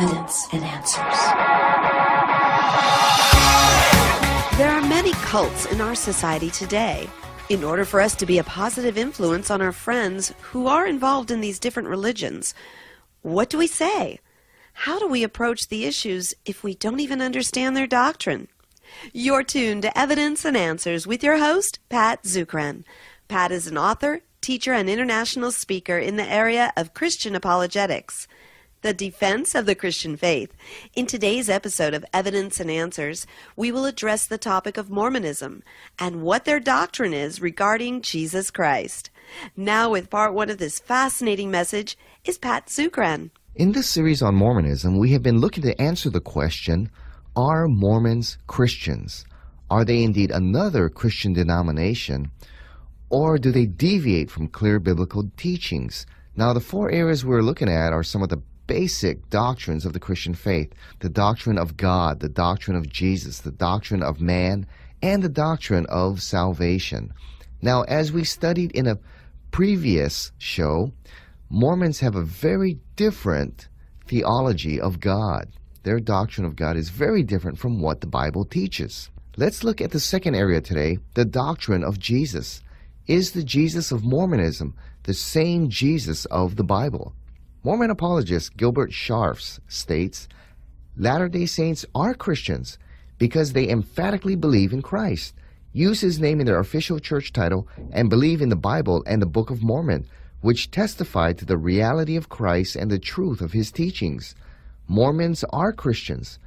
evidence and answers. There are many cults in our society today. In order for us to be a positive influence on our friends who are involved in these different religions, what do we say? How do we approach the issues if we don't even understand their doctrine? You're tuned to Evidence and Answers with your host, Pat Zukeran. Pat is an author, teacher, and international speaker in the area of Christian apologetics the defense of the Christian faith. In today's episode of Evidence and Answers, we will address the topic of Mormonism and what their doctrine is regarding Jesus Christ. Now, with part one of this fascinating message, is Pat Zukeran. In this series on Mormonism, we have been looking to answer the question Are Mormons Christians? Are they indeed another Christian denomination? Or do they deviate from clear biblical teachings? Now, the four areas we're looking at are some of the basic doctrines of the Christian faith the doctrine of God, the doctrine of Jesus, the doctrine of man, and the doctrine of salvation. Now, as we studied in a previous show, Mormons have a very different theology of God. Their doctrine of God is very different from what the Bible teaches. Let's look at the second area today the doctrine of Jesus. Is the Jesus of Mormonism the same Jesus of the Bible? Mormon apologist Gilbert Scharffs states Latter day Saints are Christians because they emphatically believe in Christ, use his name in their official church title, and believe in the Bible and the Book of Mormon, which testify to the reality of Christ and the truth of his teachings. Mormons are Christians.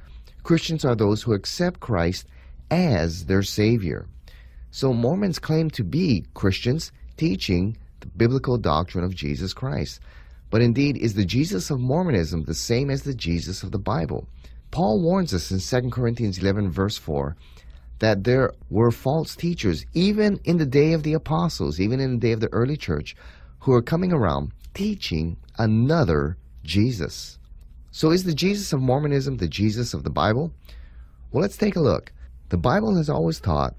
Christians are those who accept Christ as their Savior. So Mormons claim to be Christians teaching the biblical doctrine of Jesus Christ. But indeed, is the Jesus of Mormonism the same as the Jesus of the Bible? Paul warns us in 2 Corinthians 11, verse 4, that there were false teachers, even in the day of the apostles, even in the day of the early church, who are coming around teaching another Jesus. So, is the Jesus of Mormonism the Jesus of the Bible? Well, let's take a look. The Bible has always taught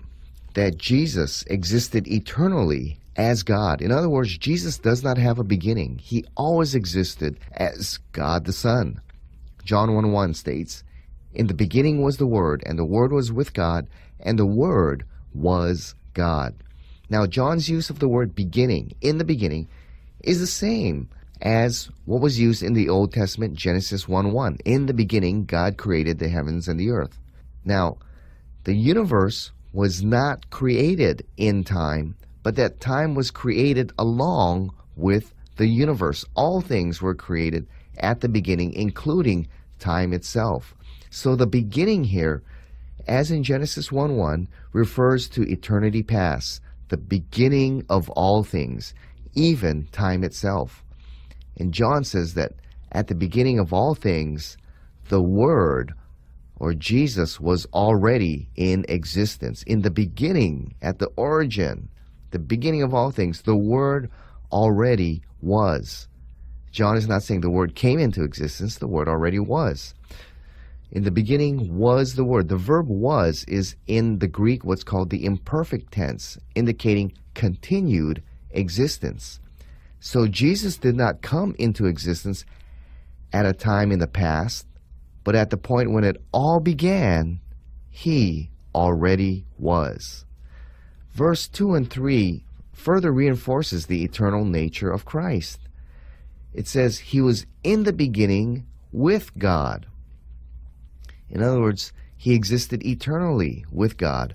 that Jesus existed eternally as God. In other words, Jesus does not have a beginning. He always existed as God the Son. John 1 1 states, In the beginning was the Word, and the Word was with God, and the Word was God. Now, John's use of the word beginning, in the beginning, is the same as what was used in the Old Testament, Genesis 1 1. In the beginning, God created the heavens and the earth. Now, the universe was not created in time, but that time was created along with the universe. All things were created at the beginning, including time itself. So the beginning here, as in Genesis 1 1, refers to eternity past, the beginning of all things, even time itself. And John says that at the beginning of all things, the Word or Jesus was already in existence. In the beginning, at the origin, the beginning of all things, the Word already was. John is not saying the Word came into existence, the Word already was. In the beginning was the Word. The verb was is in the Greek what's called the imperfect tense, indicating continued existence. So Jesus did not come into existence at a time in the past but at the point when it all began, he already was. Verse 2 and 3 further reinforces the eternal nature of Christ. It says, He was in the beginning with God. In other words, He existed eternally with God.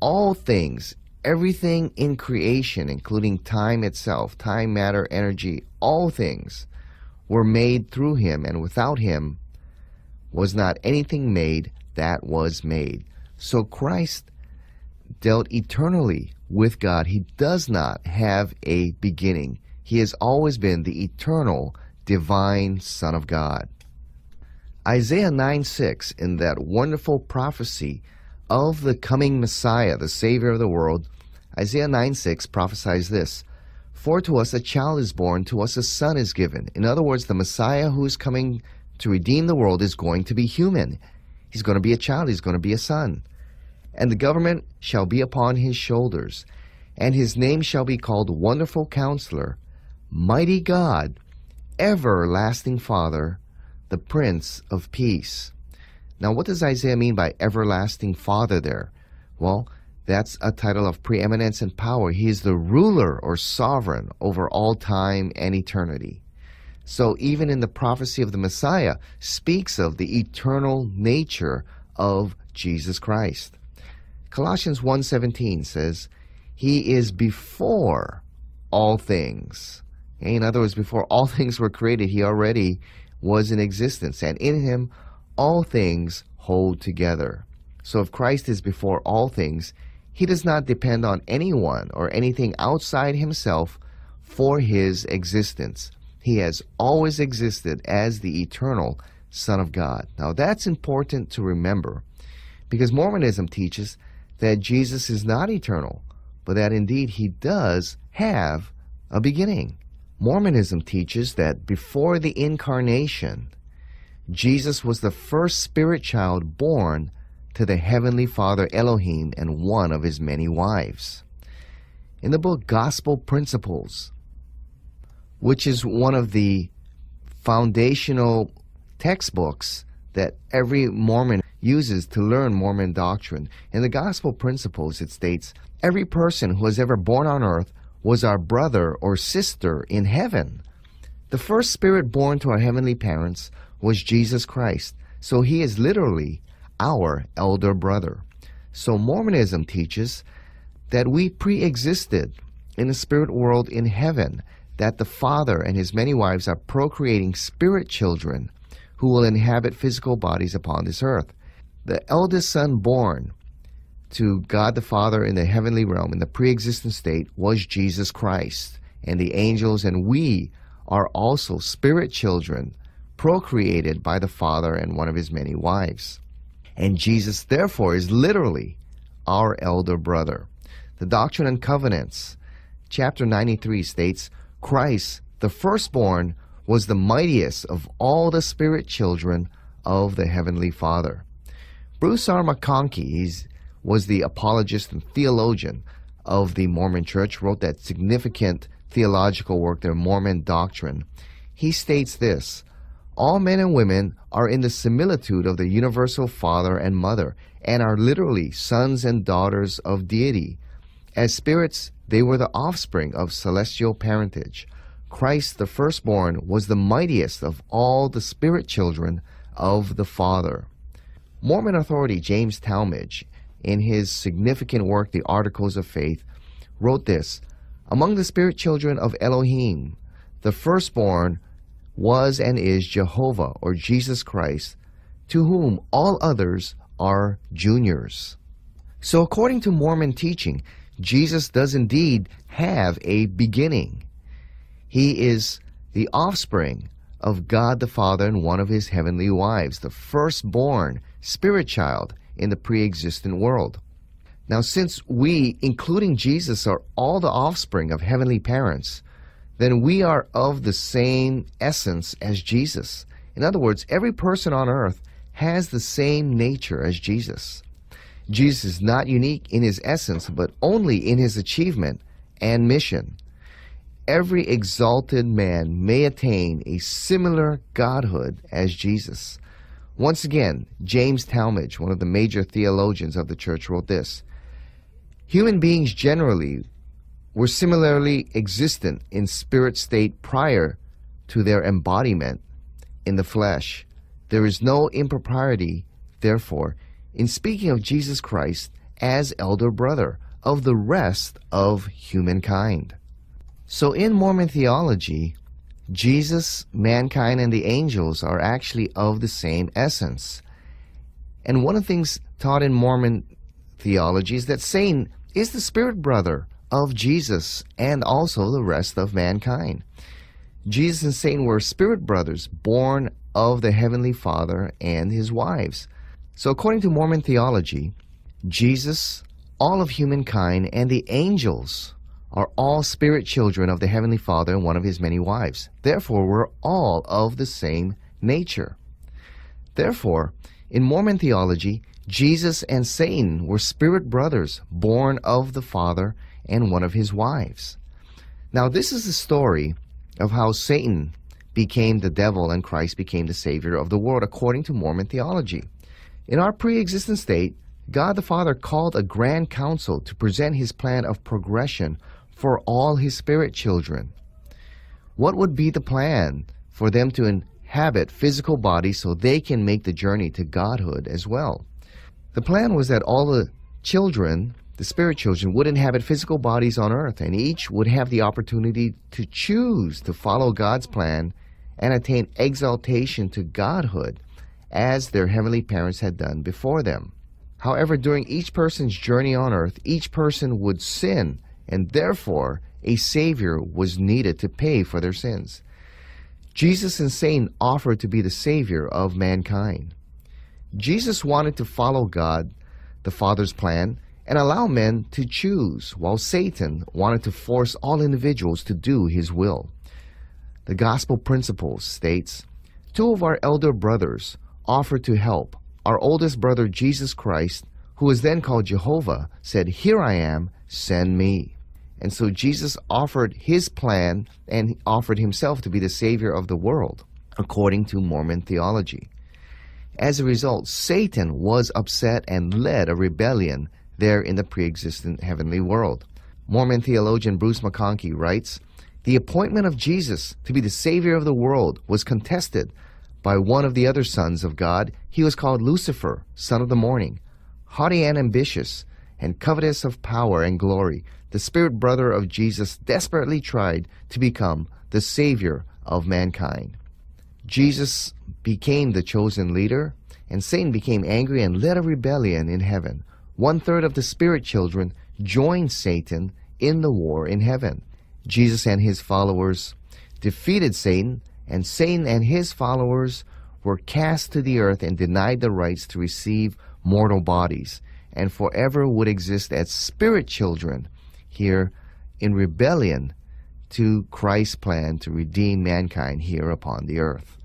All things, everything in creation, including time itself, time, matter, energy, all things, were made through Him, and without Him, was not anything made that was made. So Christ dealt eternally with God. He does not have a beginning. He has always been the eternal, divine Son of God. Isaiah 9 6, in that wonderful prophecy of the coming Messiah, the Savior of the world, Isaiah 9 6 prophesies this For to us a child is born, to us a son is given. In other words, the Messiah who is coming to redeem the world is going to be human. He's going to be a child, he's going to be a son. And the government shall be upon his shoulders, and his name shall be called Wonderful Counselor, Mighty God, Everlasting Father, the Prince of Peace. Now, what does Isaiah mean by everlasting Father there? Well, that's a title of preeminence and power. He is the ruler or sovereign over all time and eternity. So even in the prophecy of the Messiah speaks of the eternal nature of Jesus Christ. Colossians 1:17 says, "He is before all things." In other words, before all things were created, he already was in existence, and in him all things hold together. So if Christ is before all things, he does not depend on anyone or anything outside himself for his existence. He has always existed as the eternal Son of God. Now that's important to remember because Mormonism teaches that Jesus is not eternal, but that indeed he does have a beginning. Mormonism teaches that before the incarnation, Jesus was the first spirit child born to the Heavenly Father Elohim and one of his many wives. In the book Gospel Principles, which is one of the foundational textbooks that every Mormon uses to learn Mormon doctrine, in the Gospel Principles it states, Every person who was ever born on earth was our brother or sister in heaven. The first spirit born to our heavenly parents was Jesus Christ, so he is literally our elder brother. So Mormonism teaches that we pre existed in the spirit world in heaven, that the Father and his many wives are procreating spirit children who will inhabit physical bodies upon this earth. The eldest son born to God the Father in the heavenly realm in the pre-existent state was Jesus Christ. And the angels and we are also spirit children procreated by the Father and one of his many wives. And Jesus therefore is literally our elder brother. The Doctrine and Covenants, chapter 93 states, Christ, the firstborn, was the mightiest of all the spirit children of the Heavenly Father. Bruce R. McConkie, was the apologist and theologian of the Mormon Church, wrote that significant theological work, their Mormon Doctrine. He states this All men and women are in the similitude of the universal Father and Mother, and are literally sons and daughters of deity. As spirits, they were the offspring of celestial parentage. Christ, the firstborn, was the mightiest of all the spirit children of the Father. Mormon authority James Talmage in his significant work, The Articles of Faith, wrote this Among the spirit children of Elohim, the firstborn was and is Jehovah or Jesus Christ, to whom all others are juniors. So, according to Mormon teaching, Jesus does indeed have a beginning. He is the offspring of God the Father and one of his heavenly wives, the firstborn spirit child in the pre existent world. Now, since we, including Jesus, are all the offspring of heavenly parents, then we are of the same essence as Jesus. In other words, every person on earth has the same nature as Jesus. Jesus is not unique in his essence, but only in his achievement and mission. Every exalted man may attain a similar godhood as Jesus. Once again, James Talmage, one of the major theologians of the church, wrote this Human beings generally were similarly existent in spirit state prior to their embodiment in the flesh. There is no impropriety, therefore, in speaking of Jesus Christ as elder brother of the rest of humankind. So in Mormon theology, Jesus, mankind, and the angels are actually of the same essence. And one of the things taught in Mormon theology is that Satan is the spirit brother of Jesus and also the rest of mankind. Jesus and Satan were spirit brothers born of the Heavenly Father and his wives. So, according to Mormon theology, Jesus, all of humankind, and the angels are all spirit children of the Heavenly Father and one of his many wives. Therefore, we're all of the same nature. Therefore, in Mormon theology, Jesus and Satan were spirit brothers born of the Father and one of his wives. Now, this is the story of how Satan became the devil and Christ became the Savior of the world, according to Mormon theology. In our pre existent state, God the Father called a grand council to present his plan of progression for all his spirit children. What would be the plan for them to inhabit physical bodies so they can make the journey to godhood as well? The plan was that all the children, the spirit children, would inhabit physical bodies on earth, and each would have the opportunity to choose to follow God's plan and attain exaltation to godhood as their heavenly parents had done before them. However, during each person's journey on earth, each person would sin, and therefore a Savior was needed to pay for their sins. Jesus and Satan offered to be the Savior of mankind. Jesus wanted to follow God, the Father's plan, and allow men to choose, while Satan wanted to force all individuals to do his will. The gospel principle states Two of our elder brothers offered to help. Our oldest brother, Jesus Christ, who was then called Jehovah, said, Here I am, send me. And so Jesus offered his plan and offered himself to be the Savior of the world, according to Mormon theology. As a result, Satan was upset and led a rebellion there in the pre existent heavenly world. Mormon theologian Bruce McConkie writes The appointment of Jesus to be the Savior of the world was contested by one of the other sons of God. He was called Lucifer, son of the morning. Haughty and ambitious, and covetous of power and glory, the spirit brother of Jesus desperately tried to become the Savior of mankind. Jesus became the chosen leader, and Satan became angry and led a rebellion in heaven. One third of the spirit children joined Satan in the war in heaven. Jesus and his followers defeated Satan, and Satan and his followers were cast to the earth and denied the rights to receive mortal bodies, and forever would exist as spirit children here in rebellion to Christ's plan to redeem mankind here upon the earth.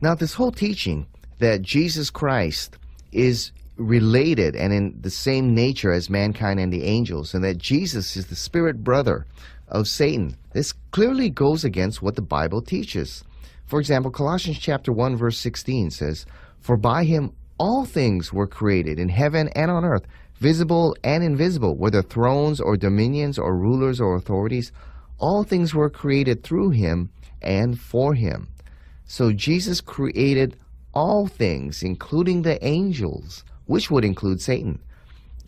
Now, this whole teaching that Jesus Christ is related and in the same nature as mankind and the angels, and that Jesus is the spirit brother of Satan, this clearly goes against what the Bible teaches. For example, Colossians chapter 1 verse 16 says, "For by him all things were created in heaven and on earth, visible and invisible, whether thrones or dominions or rulers or authorities, all things were created through him and for him." So Jesus created all things, including the angels, which would include Satan.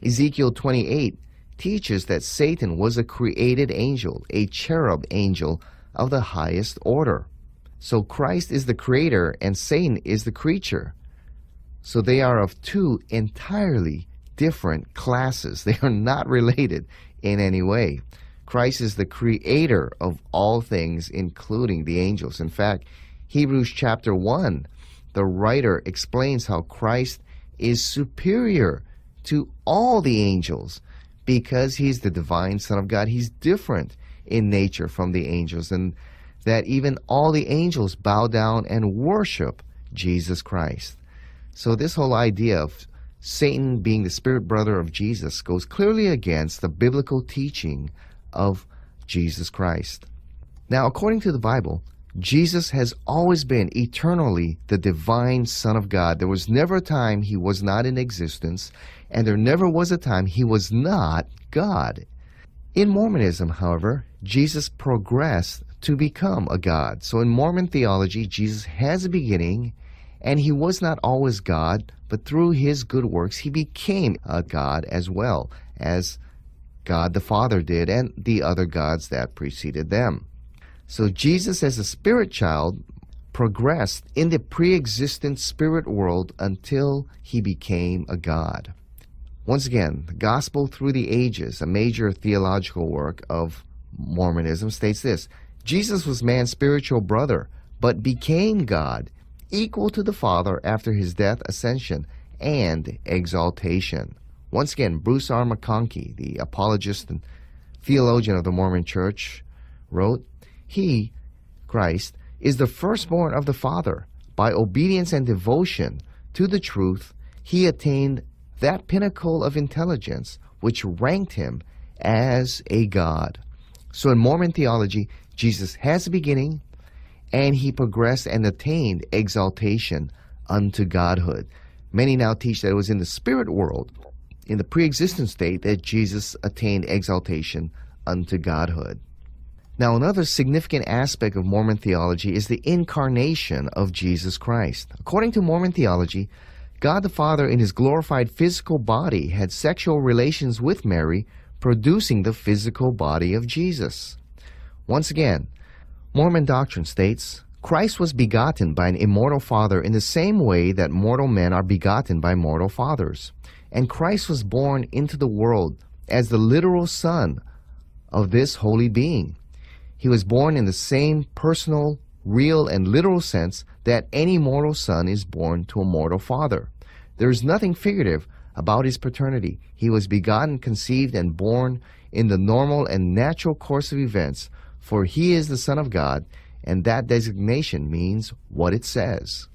Ezekiel 28 teaches that Satan was a created angel, a cherub angel of the highest order. So Christ is the creator and Satan is the creature. So they are of two entirely different classes. They are not related in any way. Christ is the creator of all things, including the angels. In fact, Hebrews chapter 1, the writer explains how Christ is superior to all the angels because he's the divine Son of God. He's different in nature from the angels, and that even all the angels bow down and worship Jesus Christ. So, this whole idea of Satan being the spirit brother of Jesus goes clearly against the biblical teaching of Jesus Christ. Now, according to the Bible, Jesus has always been eternally the divine Son of God. There was never a time he was not in existence, and there never was a time he was not God. In Mormonism, however, Jesus progressed to become a God. So in Mormon theology, Jesus has a beginning, and he was not always God, but through his good works, he became a God as well as God the Father did and the other gods that preceded them. So Jesus, as a spirit child, progressed in the pre existent spirit world until he became a God. Once again, the Gospel Through the Ages, a major theological work of Mormonism, states this Jesus was man's spiritual brother, but became God, equal to the Father after his death, ascension, and exaltation. Once again, Bruce R. McConkie, the apologist and theologian of the Mormon Church, wrote, he, Christ, is the firstborn of the Father. By obedience and devotion to the truth, he attained that pinnacle of intelligence which ranked him as a God. So in Mormon theology, Jesus has a beginning and he progressed and attained exaltation unto godhood. Many now teach that it was in the spirit world, in the pre existent state, that Jesus attained exaltation unto godhood. Now, another significant aspect of Mormon theology is the incarnation of Jesus Christ. According to Mormon theology, God the Father, in his glorified physical body, had sexual relations with Mary, producing the physical body of Jesus. Once again, Mormon doctrine states Christ was begotten by an immortal Father in the same way that mortal men are begotten by mortal fathers. And Christ was born into the world as the literal Son of this holy being. He was born in the same personal, real, and literal sense that any mortal son is born to a mortal father. There is nothing figurative about his paternity. He was begotten, conceived, and born in the normal and natural course of events, for he is the Son of God, and that designation means what it says.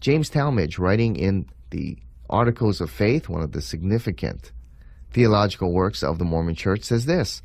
James Talmage, writing in the Articles of Faith, one of the significant theological works of the Mormon Church, says this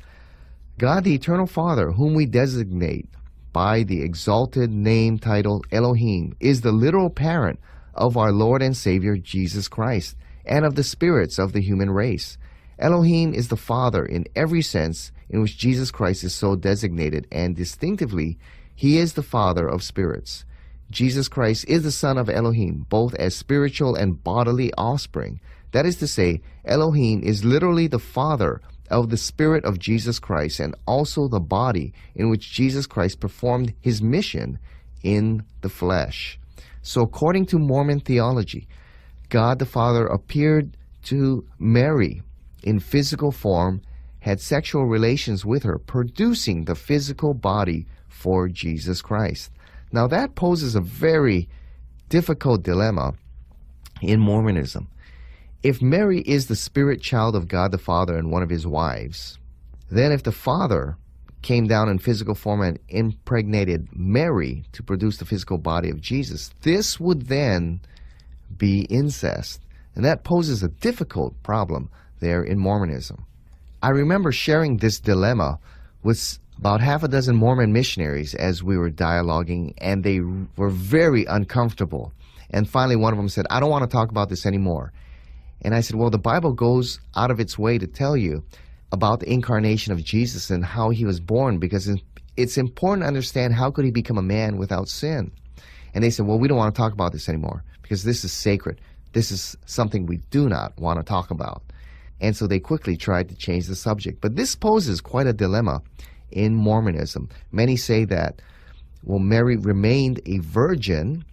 God the Eternal Father, whom we designate by the exalted name title Elohim, is the literal parent of our Lord and Savior Jesus Christ and of the spirits of the human race. Elohim is the Father in every sense in which Jesus Christ is so designated, and distinctively, he is the Father of spirits. Jesus Christ is the Son of Elohim, both as spiritual and bodily offspring. That is to say, Elohim is literally the Father of the Spirit of Jesus Christ and also the body in which Jesus Christ performed his mission in the flesh. So, according to Mormon theology, God the Father appeared to Mary in physical form, had sexual relations with her, producing the physical body for Jesus Christ. Now, that poses a very difficult dilemma in Mormonism if Mary is the spirit child of God the Father and one of his wives, then if the Father came down in physical form and impregnated Mary to produce the physical body of Jesus, this would then be incest. And that poses a difficult problem there in Mormonism. I remember sharing this dilemma with about half a dozen Mormon missionaries as we were dialoguing, and they were very uncomfortable. And finally, one of them said, I don't want to talk about this anymore. And I said, well, the Bible goes out of its way to tell you about the incarnation of Jesus and how he was born because it's important to understand how could he become a man without sin. And they said, well, we don't want to talk about this anymore because this is sacred. This is something we do not want to talk about. And so they quickly tried to change the subject. But this poses quite a dilemma in Mormonism. Many say that, well, Mary remained a virgin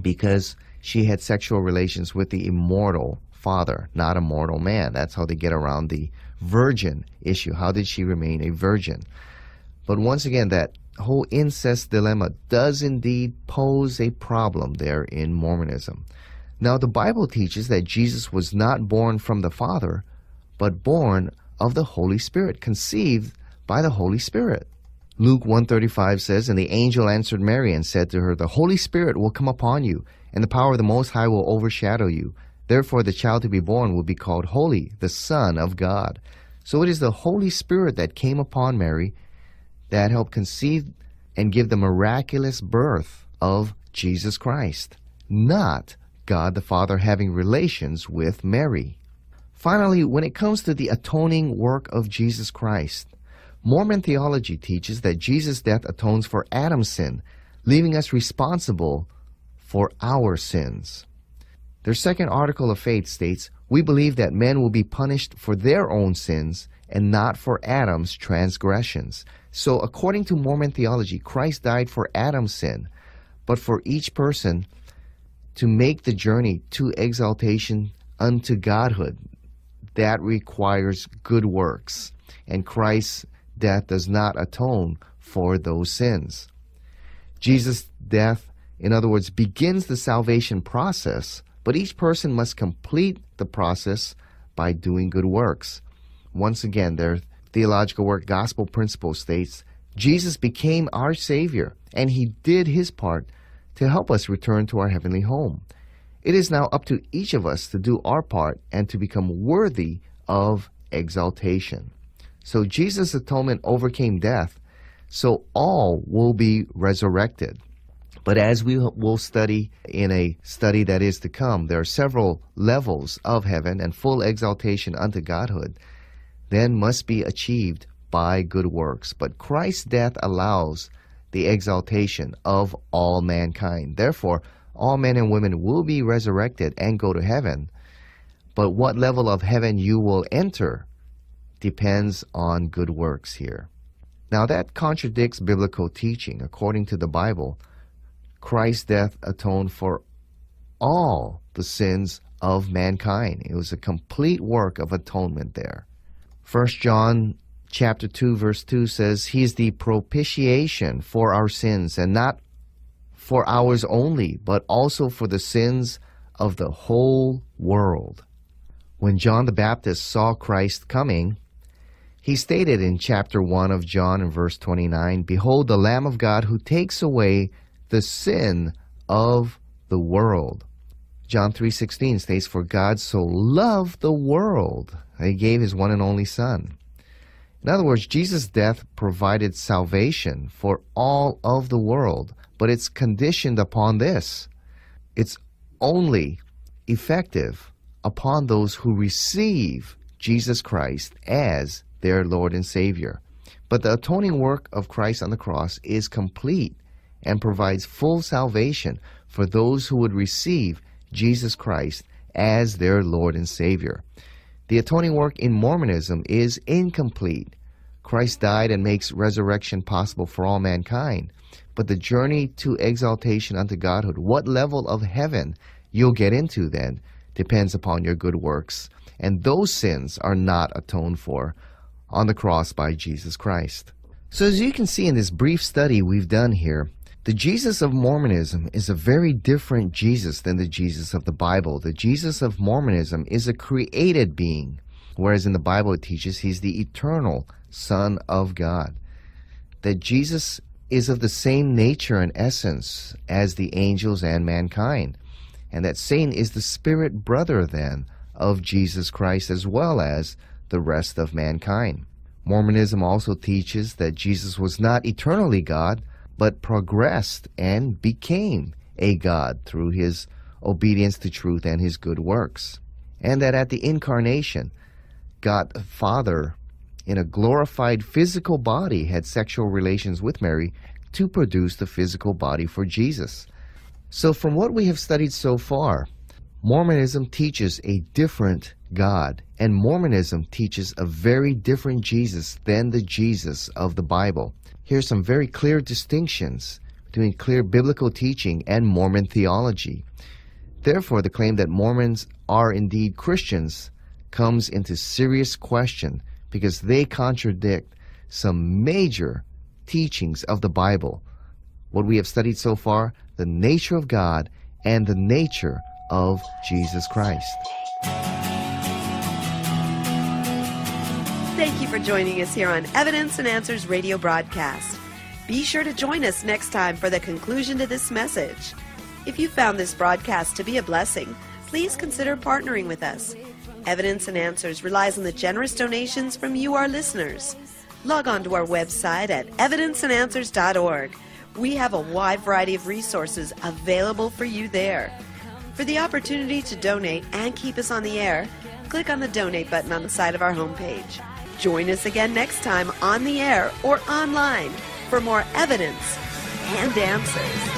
because she had sexual relations with the immortal father, not a mortal man. That's how they get around the virgin issue. How did she remain a virgin? But once again, that whole incest dilemma does indeed pose a problem there in Mormonism. Now, the Bible teaches that Jesus was not born from the Father, but born of the Holy Spirit, conceived by the Holy Spirit. Luke 135 says, And the angel answered Mary and said to her, The Holy Spirit will come upon you, and the power of the Most High will overshadow you. Therefore, the child to be born will be called Holy, the Son of God. So it is the Holy Spirit that came upon Mary that helped conceive and give the miraculous birth of Jesus Christ, not God the Father having relations with Mary. Finally, when it comes to the atoning work of Jesus Christ, Mormon theology teaches that Jesus' death atones for Adam's sin, leaving us responsible for our sins. Their second article of faith states, We believe that men will be punished for their own sins and not for Adam's transgressions. So, according to Mormon theology, Christ died for Adam's sin, but for each person to make the journey to exaltation unto godhood, that requires good works. And Christ's death does not atone for those sins. Jesus' death in other words, begins the salvation process, but each person must complete the process by doing good works. Once again, their theological work, Gospel Principle, states Jesus became our Savior, and He did His part to help us return to our heavenly home. It is now up to each of us to do our part and to become worthy of exaltation. So Jesus' atonement overcame death So all will be resurrected. But as we will study in a study that is to come, there are several levels of heaven and full exaltation unto Godhood then must be achieved by good works. But Christ's death allows the exaltation of all mankind. Therefore, all men and women will be resurrected and go to heaven. But what level of heaven you will enter depends on good works here. Now, that contradicts biblical teaching. According to the Bible, Christ's death atoned for all the sins of mankind. It was a complete work of atonement there. 1 John chapter 2 verse 2 says he is the propitiation for our sins and not for ours only but also for the sins of the whole world. When John the Baptist saw Christ coming, he stated in chapter 1 of John in verse 29, Behold the Lamb of God who takes away the sin of the world. John 3:16 states for God so loved the world that he gave his one and only son. In other words, Jesus' death provided salvation for all of the world, but it's conditioned upon this. It's only effective upon those who receive Jesus Christ as their Lord and Savior. But the atoning work of Christ on the cross is complete and provides full salvation for those who would receive Jesus Christ as their Lord and Savior. The atoning work in Mormonism is incomplete. Christ died and makes resurrection possible for all mankind. But the journey to exaltation unto Godhood, what level of heaven you'll get into then, depends upon your good works. And those sins are not atoned for on the cross by Jesus Christ. So, as you can see in this brief study we've done here, the Jesus of Mormonism is a very different Jesus than the Jesus of the Bible. The Jesus of Mormonism is a created being, whereas in the Bible it teaches he's the eternal Son of God. That Jesus is of the same nature and essence as the angels and mankind, and that Satan is the spirit brother then of Jesus Christ as well as the rest of mankind. Mormonism also teaches that Jesus was not eternally God, but progressed and became a God through his obedience to truth and his good works. And that at the incarnation, God Father, in a glorified physical body, had sexual relations with Mary to produce the physical body for Jesus. So, from what we have studied so far, Mormonism teaches a different God, and Mormonism teaches a very different Jesus than the Jesus of the Bible. Here are some very clear distinctions between clear biblical teaching and Mormon theology. Therefore, the claim that Mormons are indeed Christians comes into serious question because they contradict some major teachings of the Bible. What we have studied so far, the nature of God and the nature of Jesus Christ. Thank you for joining us here on Evidence and Answers radio broadcast. Be sure to join us next time for the conclusion to this message. If you found this broadcast to be a blessing, please consider partnering with us. Evidence and Answers relies on the generous donations from you, our listeners. Log on to our website at evidenceandanswers.org. We have a wide variety of resources available for you there. For the opportunity to donate and keep us on the air, click on the donate button on the side of our homepage. Join us again next time on the air or online for more evidence and answers.